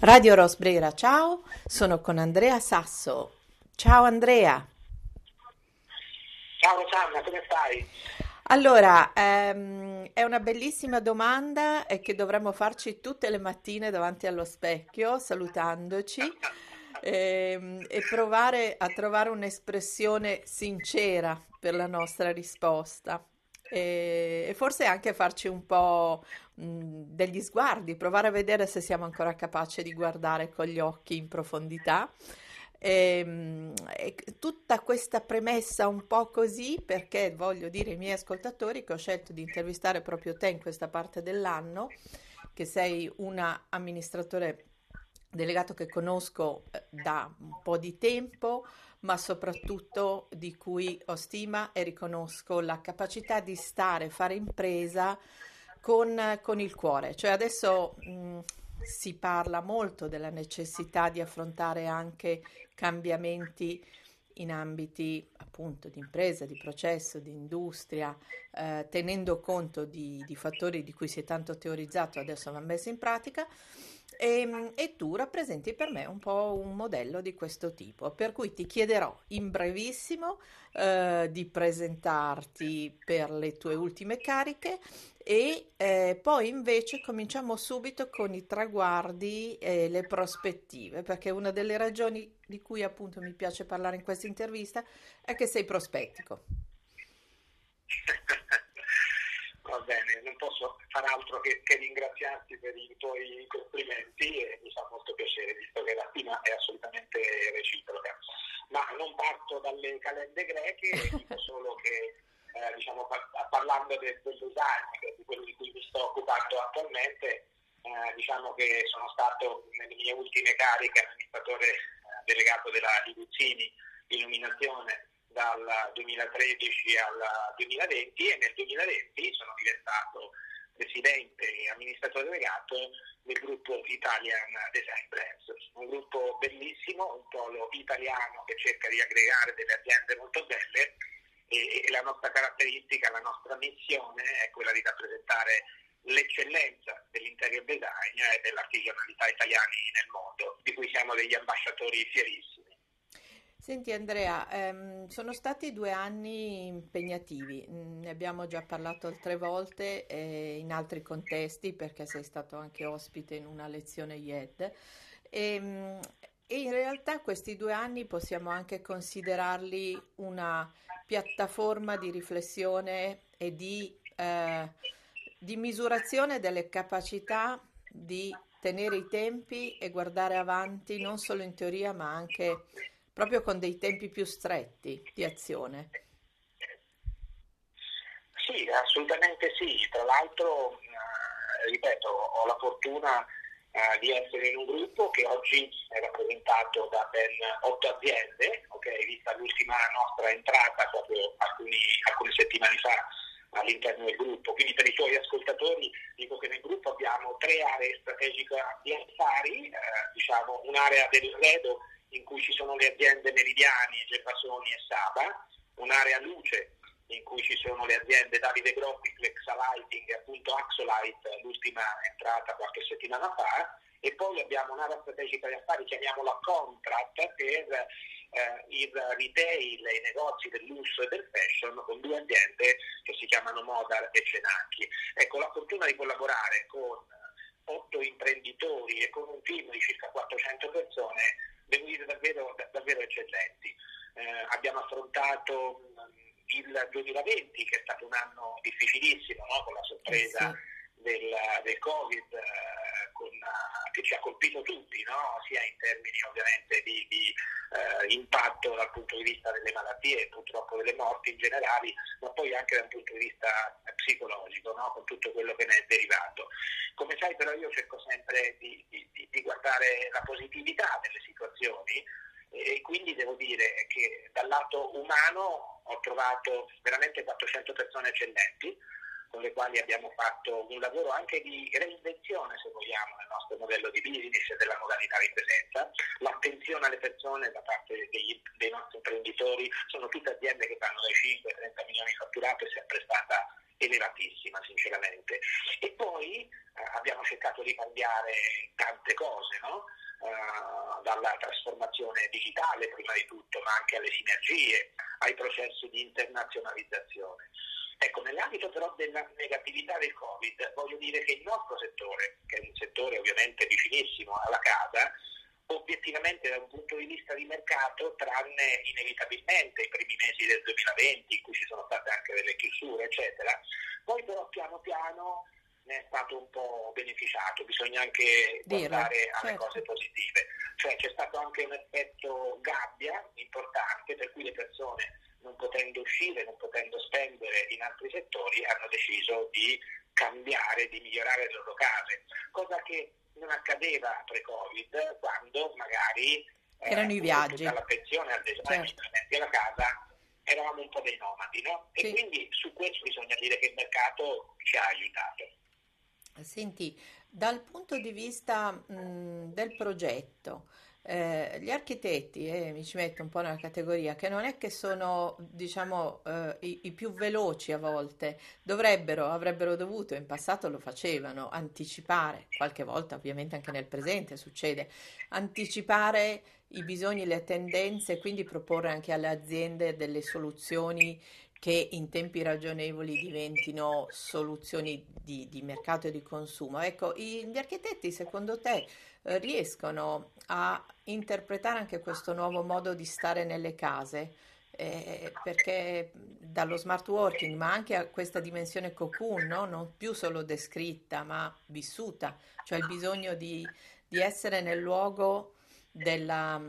Radio Rosbrera, ciao, sono con Andrea Sasso. Ciao Andrea. Ciao Rosanna, come stai? Allora, ehm, è una bellissima domanda e che dovremmo farci tutte le mattine davanti allo specchio, salutandoci, ehm, e provare a trovare un'espressione sincera per la nostra risposta. E, forse anche farci un po' degli sguardi, provare a vedere se siamo ancora capaci di guardare con gli occhi in profondità. E, e tutta questa premessa un po' così perché voglio dire ai miei ascoltatori che ho scelto di intervistare proprio te in questa parte dell'anno, che sei una amministratore delegato che conosco eh, da un po' di tempo, ma soprattutto di cui ho stima e riconosco la capacità di stare, fare impresa con, con il cuore. Cioè adesso mh, si parla molto della necessità di affrontare anche cambiamenti in ambiti appunto di impresa, di processo, di industria, eh, tenendo conto di, di fattori di cui si è tanto teorizzato, adesso va messo in pratica e, ehm, e, tu rappresenti per me un po' un modello di questo tipo, per cui ti chiederò in brevissimo eh, di presentarti per le tue ultime cariche e eh, poi invece cominciamo subito con i traguardi e le prospettive, perché una delle ragioni di cui appunto mi piace parlare in questa intervista è che sei prospettico. Va bene, non posso far altro che, che, ringraziarti per i tuoi complimenti e mi fa molto piacere, visto che la stima è assolutamente reciproca. Ma non parto dalle calende greche, dico solo che eh, diciamo, parlando del, del design, di quello di cui mi sto occupando attualmente, eh, diciamo che sono stato nelle mie ultime cariche amministratore eh, delegato della Libuzzini Illuminazione dal 2013 al 2020 e nel 2020 sono diventato presidente e amministratore delegato del gruppo Italian Design Brands, un gruppo bellissimo, un polo italiano che cerca di aggregare delle aziende molto belle e, e la nostra caratteristica, la nostra missione è quella di rappresentare l'eccellenza dell'interior design e dell'artigianalità italiani nel mondo, di cui siamo degli ambasciatori fierissimi. Senti Andrea, ehm, sono stati due anni impegnativi, mm, ne abbiamo già parlato altre volte eh, in altri contesti perché sei stato anche ospite in una lezione IED e, ehm, e in realtà questi due anni possiamo anche considerarli una piattaforma di riflessione e di, eh, di misurazione delle capacità di tenere i tempi e guardare avanti non solo in teoria ma anche proprio con dei tempi più stretti di azione. Sì, assolutamente sì. Tra l'altro, eh, ripeto, ho la fortuna eh, di essere in un gruppo che oggi è rappresentato da ben otto aziende, okay, vista l'ultima nostra entrata proprio alcuni, alcune settimane fa all'interno del gruppo. Quindi per i tuoi ascoltatori dico che nel gruppo abbiamo tre aree strategiche di affari, eh, diciamo un'area del Redo in cui ci sono le aziende Meridiani, Gervasoni e Saba, un'area luce in cui ci sono le aziende Davide Grossi, Flexa Lighting e appunto Axolite, l'ultima entrata qualche settimana fa, e poi abbiamo un'area strategica di affari, chiamiamola Contract, per eh, il retail i negozi del lusso e del fashion con due aziende che si chiamano Modar e Cenacchi. Ecco, la fortuna di collaborare con otto imprenditori e con un team di circa 400 persone devo dire davvero, davvero eccellenti. Eh, abbiamo affrontato il 2020 che è stato un anno difficilissimo no? con la sorpresa sì. del, del, Covid eh, con, uh, che ci ha colpito tutti, no? sia in termini ovviamente di, di uh, impatto dal punto di vista delle malattie e purtroppo delle morti in generale, ma poi anche dal punto di vista psicologico, no? con tutto quello che ne è derivato. Come sai però io cerco sempre di, di, di guardare la positività delle situazioni e quindi devo dire che dal lato umano ho trovato veramente 400 persone eccellenti con le quali abbiamo fatto un lavoro anche di reinvenzione, se vogliamo, nel nostro modello di business e della modalità di presenza. L'attenzione alle persone da parte dei, dei nostri imprenditori, sono tutte aziende che vanno dai 5 ai 30 milioni di fatturato, è sempre stata elevatissima sinceramente. E poi eh, abbiamo cercato di cambiare tante cose, no? uh, dalla trasformazione digitale prima di tutto, ma anche alle sinergie, ai processi di internazionalizzazione. Ecco, nell'ambito però della negatività del Covid, voglio dire che il nostro settore, che è un settore ovviamente vicinissimo alla casa, obiettivamente da un punto di vista di mercato, tranne inevitabilmente i primi mesi del 2020 in cui ci sono state anche delle chiusure, eccetera, poi però piano piano ne è stato un po' beneficiato, bisogna anche guardare alle certo. cose positive. Cioè c'è stato anche un effetto gabbia importante per cui le persone non potendo uscire, non potendo spendere in altri settori, hanno deciso di cambiare, di migliorare le loro case, cosa che non accadeva pre-Covid quando magari eh, erano i viaggi. Dall'attenzione al design certo. alla casa eravamo un po' dei nomadi, no? E sì. quindi su questo bisogna dire che il mercato ci ha aiutato. Senti, dal punto di vista mh, del progetto, eh, gli architetti, eh, mi ci metto un po' nella categoria, che non è che sono, diciamo, eh, i, i, più veloci a volte, dovrebbero, avrebbero dovuto, in passato lo facevano, anticipare, qualche volta ovviamente anche nel presente succede, anticipare i bisogni, le tendenze e quindi proporre anche alle aziende delle soluzioni che in tempi ragionevoli diventino soluzioni di, di mercato e di consumo. Ecco, gli architetti secondo te eh, riescono a interpretare anche questo nuovo modo di stare nelle case? Eh, perché dallo smart working, ma anche a questa dimensione cocoon, no? non più solo descritta, ma vissuta, cioè il bisogno di, di essere nel luogo della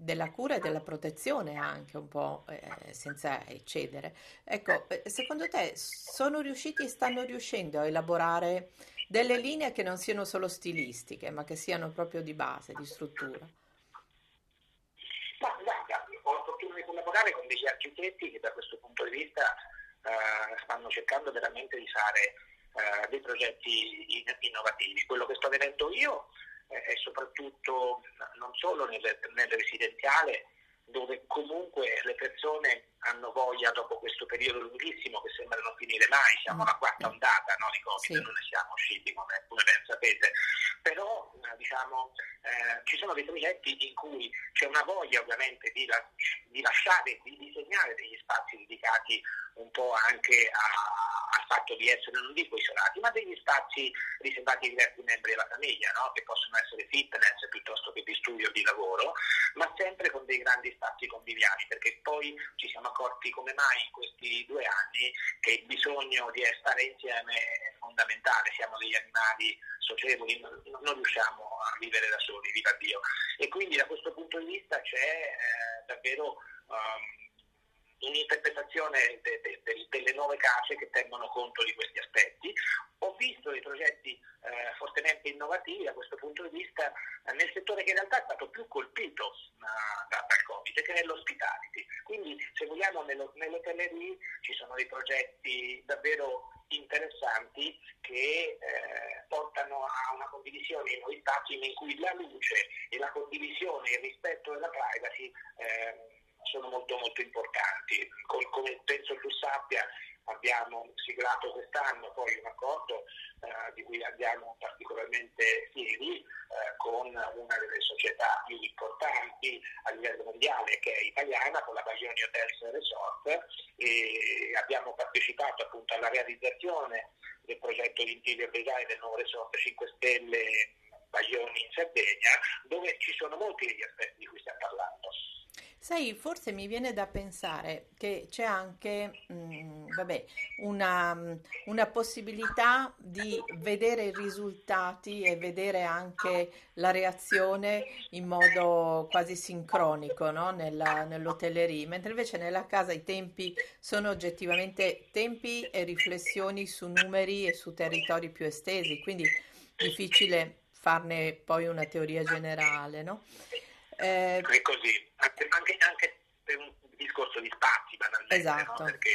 della cura e della protezione anche un po' eh, senza eccedere. Ecco, eh, secondo te sono riusciti e stanno riuscendo a elaborare delle linee che non siano solo stilistiche, ma che siano proprio di base, di struttura? Ma guarda, ho la fortuna di collaborare con degli architetti che da questo punto di vista eh, stanno cercando veramente di fare eh, dei progetti innovativi. Quello che sto vedendo io e soprattutto non solo nel, nel residenziale dove comunque le persone hanno voglia dopo questo periodo lunghissimo che sembra non finire mai, siamo alla quarta ondata no, di Covid, sì. non ne siamo usciti come, come ben sapete, però diciamo, eh, ci sono dei progetti in cui c'è una voglia ovviamente di, la, di lasciare, di disegnare degli spazi dedicati un po' anche a, al fatto di essere, non dico isolati, ma degli spazi riservati ai diversi membri della famiglia, no? che possono essere fitness piuttosto che di studio o di lavoro, ma sempre con dei grandi spazi conviviali, perché poi ci siamo accorti come mai in questi due anni che il bisogno di stare insieme è fondamentale, siamo degli animali socievoli, non, non riusciamo a vivere da soli, viva Dio. E quindi da questo punto di vista c'è eh, davvero um, un'interpretazione de, de, de, delle nuove case che tengono conto di questi aspetti. Ho visto dei progetti eh, fortemente innovativi da questo punto di vista eh, nel settore che in realtà è stato più colpito uh, da, dal Covid, che è l'hospitality. Quindi se vogliamo nello, nell'hotellerie ci sono dei progetti davvero interessanti che eh, portano a una condivisione in spazi in cui la luce e la condivisione e il rispetto della privacy eh, sono molto molto importanti. come penso tu sappia abbiamo siglato quest'anno poi un accordo eh, di cui andiamo particolarmente fieri eh, con una delle società più importanti a livello mondiale che è italiana, con la Baglioni Hotels Resort e abbiamo partecipato appunto alla realizzazione del progetto di interior design del nuovo resort 5 Stelle Baglioni in Sardegna dove ci sono molti degli aspetti di cui stiamo parlando. Sai, forse mi viene da pensare che c'è anche mh, mm, vabbè, una, mm, una, possibilità di vedere i risultati e vedere anche la reazione in modo quasi sincronico no? Nella, nell'hotellerie, mentre invece nella casa i tempi sono oggettivamente tempi e riflessioni su numeri e su territori più estesi, quindi difficile farne poi una teoria generale. No? Eh, è così, anche, anche, anche, per un discorso di spazi banalmente, esatto. No? Perché...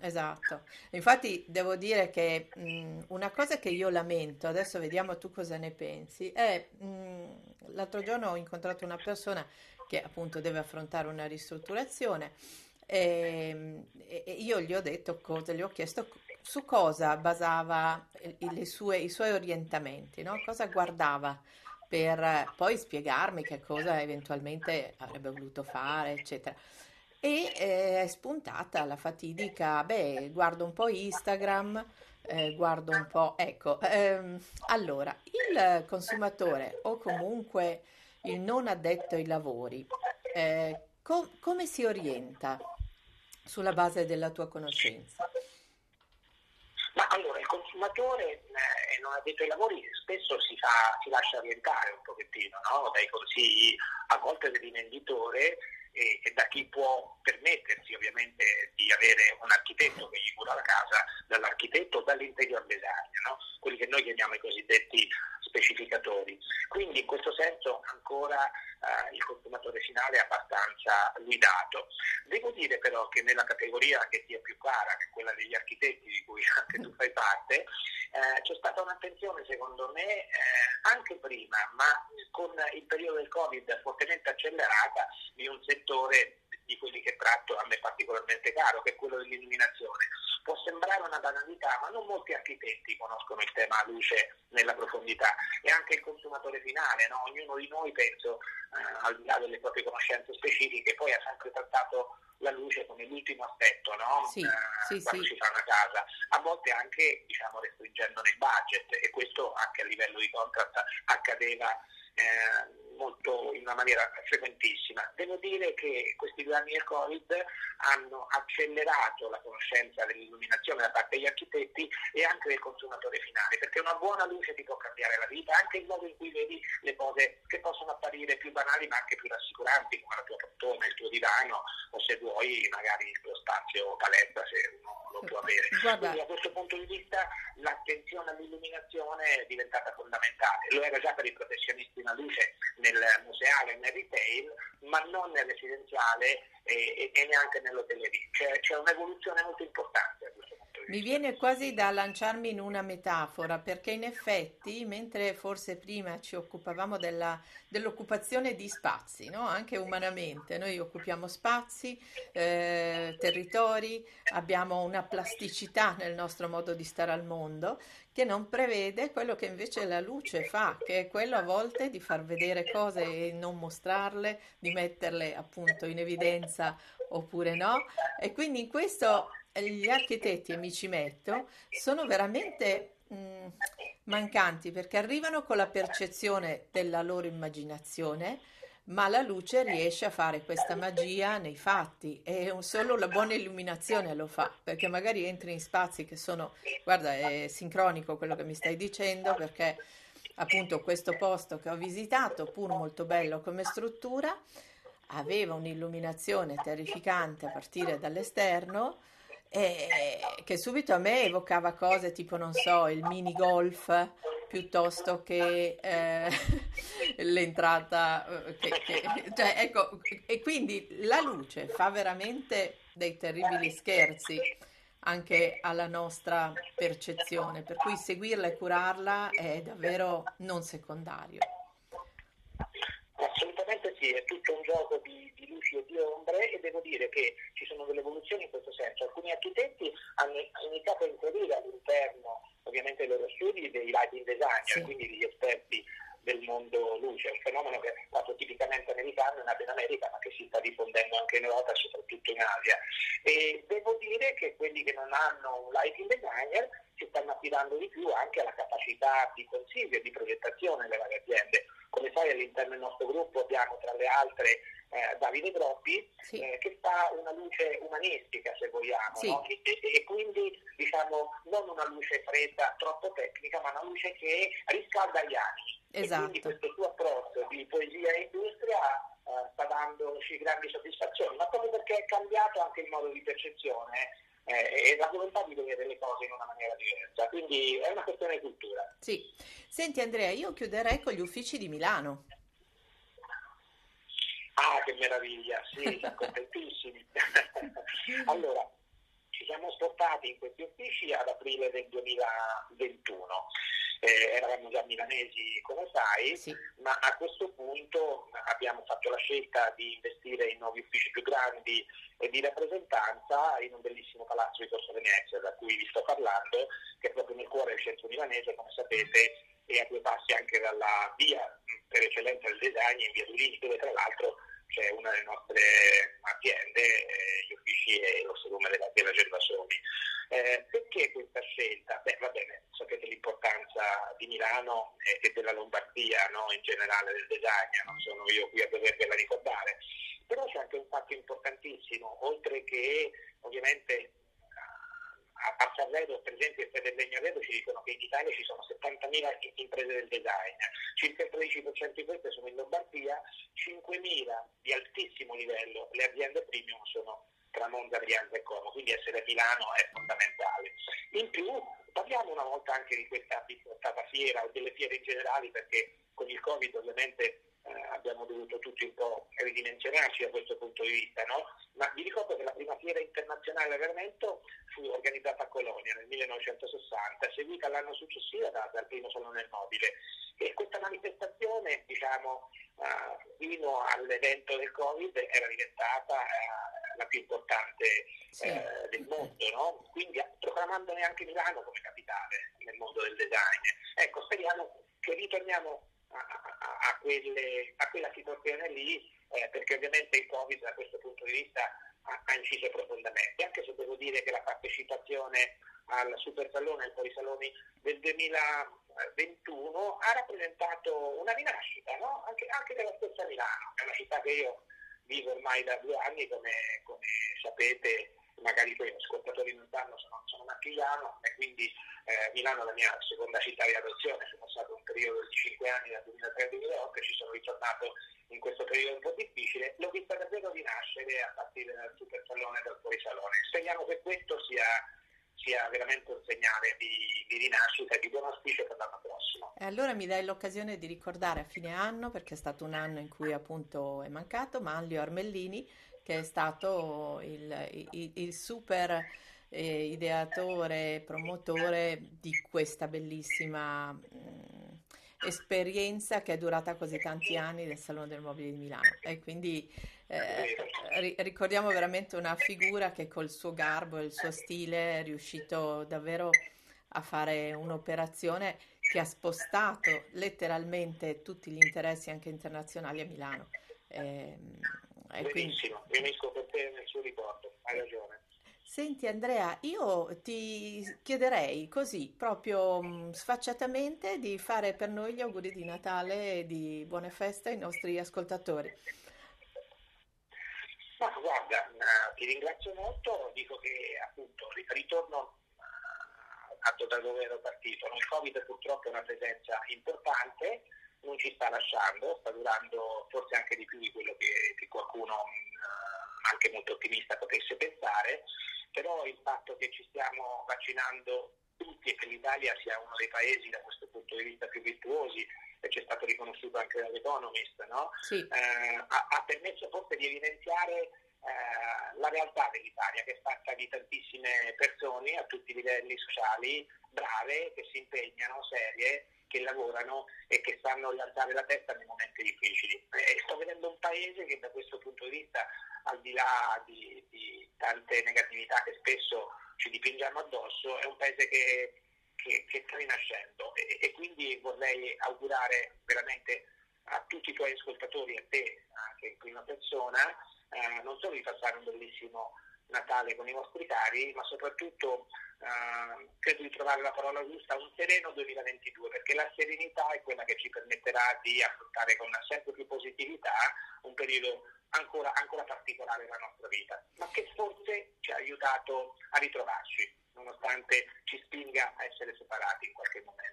Esatto, infatti devo dire che mh, una cosa che io lamento, adesso vediamo tu cosa ne pensi, è mh, l'altro giorno ho incontrato una persona che appunto deve affrontare una ristrutturazione e, e io gli ho detto cosa, gli ho chiesto su cosa basava sue, i suoi orientamenti, no? cosa guardava per poi spiegarmi che cosa eventualmente avrebbe voluto fare, eccetera. E eh, è spuntata la fatidica, beh, guardo un po' Instagram, eh, guardo un po', ecco, ehm, allora, il consumatore o comunque il non addetto ai lavori, eh, com- come si orienta sulla base della tua conoscenza? Consumatore eh, non addetto ai lavori spesso si, fa, si lascia orientare un pochettino no? dai consigli a volte dell'imprenditore e, e, da chi può permettersi ovviamente di avere un architetto che gli cura la casa, dall'architetto o dall'interior designer, no? quelli che noi chiamiamo i cosiddetti specificatori. Quindi in questo senso ancora eh, il consumatore finale è abbastanza guidato. Devo dire però che nella categoria che ti è più cara, che è quella degli architetti di cui anche tu fai parte, eh, c'è stata un'attenzione secondo me eh, anche prima, ma con il periodo del Covid fortemente accelerata di un settore di quelli che tratto a me particolarmente caro, che è quello dell'illuminazione. Può sembrare una banalità, ma non molti architetti conoscono il tema luce nella profondità e anche il consumatore finale, no? ognuno di noi penso, al di là delle proprie conoscenze specifiche, poi ha sempre trattato la luce come l'ultimo aspetto no? sì, eh, sì, quando sì. si fa una casa, a volte anche diciamo, restringendone il budget e questo anche a livello di contract accadeva eh, molto, in una maniera frequentissima. Devo dire che questi due anni del Covid hanno accelerato la conoscenza dell'illuminazione da parte degli architetti e anche del consumatore finale, perché una buona luce ti può cambiare la vita, anche il modo in cui vedi le cose che possono apparire più banali ma anche più rassicuranti, come la tua poltrona, il tuo divano o se vuoi magari il tuo spazio palestra se può avere. Guarda. Quindi da questo punto di vista l'attenzione all'illuminazione è diventata fondamentale. Lo era già per i professionisti in luce nel museale e nel retail, ma non nel residenziale e, e neanche nell'hotelleria. C'è, c'è un'evoluzione molto importante a questo. Mi viene quasi da lanciarmi in una metafora, perché in effetti, mentre forse prima ci occupavamo della, dell'occupazione di spazi, no? anche umanamente, noi occupiamo spazi, eh, territori, abbiamo una plasticità nel nostro modo di stare al mondo che non prevede quello che invece la luce fa, che è quello a volte di far vedere cose e non mostrarle, di metterle appunto in evidenza oppure no. E quindi in questo gli architetti, e mi ci metto, sono veramente mh, mancanti perché arrivano con la percezione della loro immaginazione, ma la luce riesce a fare questa magia nei fatti e solo la buona illuminazione lo fa, perché magari entri in spazi che sono, guarda, è sincronico quello che mi stai dicendo, perché appunto questo posto che ho visitato, pur molto bello come struttura, aveva un'illuminazione terrificante a partire dall'esterno e che subito a me evocava cose tipo, non so, il mini golf piuttosto che eh, l'entrata. Eh, che, che, cioè, ecco, e quindi la luce fa veramente dei terribili scherzi anche alla nostra percezione, per cui seguirla e curarla è davvero non secondario. Assolutamente sì, è tutto un gioco di, di luci e di ombre e devo dire che ci sono delle evoluzioni in questo senso. Alcuni architetti hanno iniziato a inserire all'interno ovviamente dei loro studi dei lighting designer, sì. quindi degli esperti mondo luce, un fenomeno che è stato tipicamente americano, è nato in America ma che si sta diffondendo anche in Europa e soprattutto in Asia. E devo dire che quelli che non hanno un lighting designer si stanno affidando di più anche alla capacità di consiglio e di progettazione delle varie aziende. Come sai all'interno del nostro gruppo abbiamo tra le altre eh, Davide Groppi sì. eh, che fa una luce umanistica se vogliamo sì. no? e, e, quindi diciamo non una luce fredda troppo tecnica ma una luce che riscalda gli anni esatto. quindi questo suo approccio di poesia e industria eh, sta dandoci grandi soddisfazioni ma proprio perché è cambiato anche il modo di percezione eh, e la volontà di vedere le cose in una maniera diversa. Quindi è una questione di cultura. Sì. Senti Andrea, io chiuderei con gli uffici di Milano. Ah, che meraviglia, sì, siamo contentissimi. allora, ci siamo spostati in questi uffici ad aprile del 2021 eh, eravamo già milanesi come sai, sì. ma a questo punto abbiamo fatto la scelta di investire in nuovi uffici più grandi e di rappresentanza in un bellissimo palazzo di Corso Venezia, da cui vi sto parlando, che è proprio nel cuore del centro milanese, come sapete, e a due passi anche dalla via per eccellenza del design in via Durini, dove tra l'altro c'è una delle nostre aziende, eh, gli uffici e lo showroom della, della Gervasoni. Eh, perché questa scelta? Beh, va bene, sapete l'importanza di Milano e, e della Lombardia no? in generale del design, non sono io qui a dovervela ricordare, però c'è anche un fatto importantissimo, oltre che ovviamente a, Sanremo, per esempio, e per Legno Vedo ci dicono che in Italia ci sono 70.000 imprese del design, circa il 13% di queste sono in Lombardia, 5.000 di altissimo livello, le aziende premium sono tra Monza, Brianza e Como, quindi essere a Milano è fondamentale. In più parliamo una volta anche di questa stata fiera o delle fiere in generale perché con il Covid ovviamente eh, abbiamo dovuto tutti un po' ridimensionarci da questo punto di vista, no? ma vi ricordo che la prima fiera internazionale all'armamento fu organizzata a Colonia nel 1960, seguita l'anno successivo da, dal primo Salone Mobile e questa manifestazione diciamo, fino all'evento del Covid era diventata uh, la più importante sì. uh, del mondo, no? quindi proclamandone anche Milano come capitale nel mondo del design. Ecco, speriamo che ritorniamo a, a, quelle, a quella situazione lì, eh, perché ovviamente il Covid da questo punto di vista ha, ha, inciso profondamente, anche se devo dire che la partecipazione al Super Salone e ai Polisaloni del 2021 ha rappresentato una rinascita, no? anche, anche, della stessa Milano, è una città che io vivo ormai da due anni, come, come sapete magari poi gli ascoltatori non sanno, sono, sono marchigliano e quindi eh, Milano è la mia seconda città di adozione, sono stato un periodo di 5 anni dal 2003 al 2008 e ci sono ritornato in questo periodo un po' difficile, l'ho vista davvero rinascere a partire dal super salone e dal fuorisalone. Speriamo che questo sia, sia veramente un segnale di, di, rinascita e di buon auspicio per l'anno prossimo. E allora mi dai l'occasione di ricordare a fine anno, perché è stato un anno in cui appunto è mancato, Manlio Armellini, che è stato il, il, il super eh, ideatore, promotore di questa bellissima mh, mm, esperienza che è durata così tanti anni del Salone del Mobile di Milano. E quindi eh, ri- ricordiamo veramente una figura che col suo garbo e il suo stile è riuscito davvero a fare un'operazione che ha spostato letteralmente tutti gli interessi anche internazionali a Milano. Eh, Benissimo, quindi... mi per te nel suo ricordo, hai ragione. Senti Andrea, io ti chiederei così, proprio mh, sfacciatamente, di fare per noi gli auguri di Natale e di buone feste ai nostri ascoltatori. Ma guarda, ti ringrazio molto, dico che appunto ritorno a da dove ero partito. Il Covid purtroppo è una presenza importante, non ci sta lasciando, sta durando forse anche di più di quello che, che qualcuno uh, anche molto ottimista potesse pensare, però il fatto che ci stiamo vaccinando tutti e che l'Italia sia uno dei paesi da questo punto di vista più virtuosi, e ci è stato riconosciuto anche dall'Economist, no? sì. eh, ha, ha, permesso forse di evidenziare eh, la realtà dell'Italia che è fatta di tantissime persone a tutti i livelli sociali, brave, che si impegnano, serie, che lavorano e che sanno rialzare la testa nei momenti difficili. E sto vedendo un paese che da questo punto di vista, al di là di, di tante negatività che spesso ci dipingiamo addosso, è un paese che, che, che sta rinascendo. E, e, quindi vorrei augurare veramente a tutti i tuoi ascoltatori e a te anche in prima persona eh, non solo di passare un bellissimo Natale con i vostri cari, ma soprattutto eh, credo di trovare la parola giusta, un sereno 2022, perché la serenità è quella che ci permetterà di affrontare con sempre più positività un periodo ancora, ancora particolare della nostra vita, ma che forse ci ha aiutato a ritrovarci, nonostante ci spinga a essere separati in qualche momento.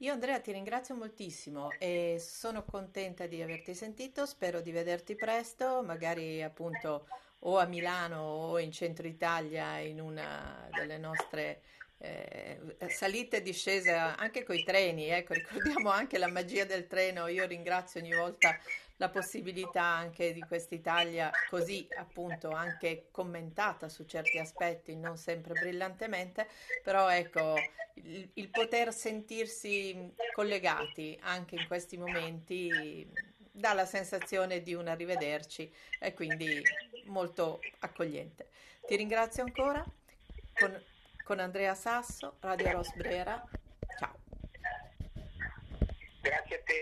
Io Andrea ti ringrazio moltissimo e sono contenta di averti sentito, spero di vederti presto, magari appunto o a Milano o in centro Italia in una delle nostre eh, salite e discese anche con i treni, ecco, ricordiamo anche la magia del treno, io ringrazio ogni volta la possibilità anche di quest'Italia così appunto anche commentata su certi aspetti, non sempre brillantemente, però ecco il, il poter sentirsi collegati anche in questi momenti dà la sensazione di un arrivederci e quindi molto accogliente. Ti ringrazio ancora con, con Andrea Sasso, Radio Rosbrera. Ciao. Grazie a te.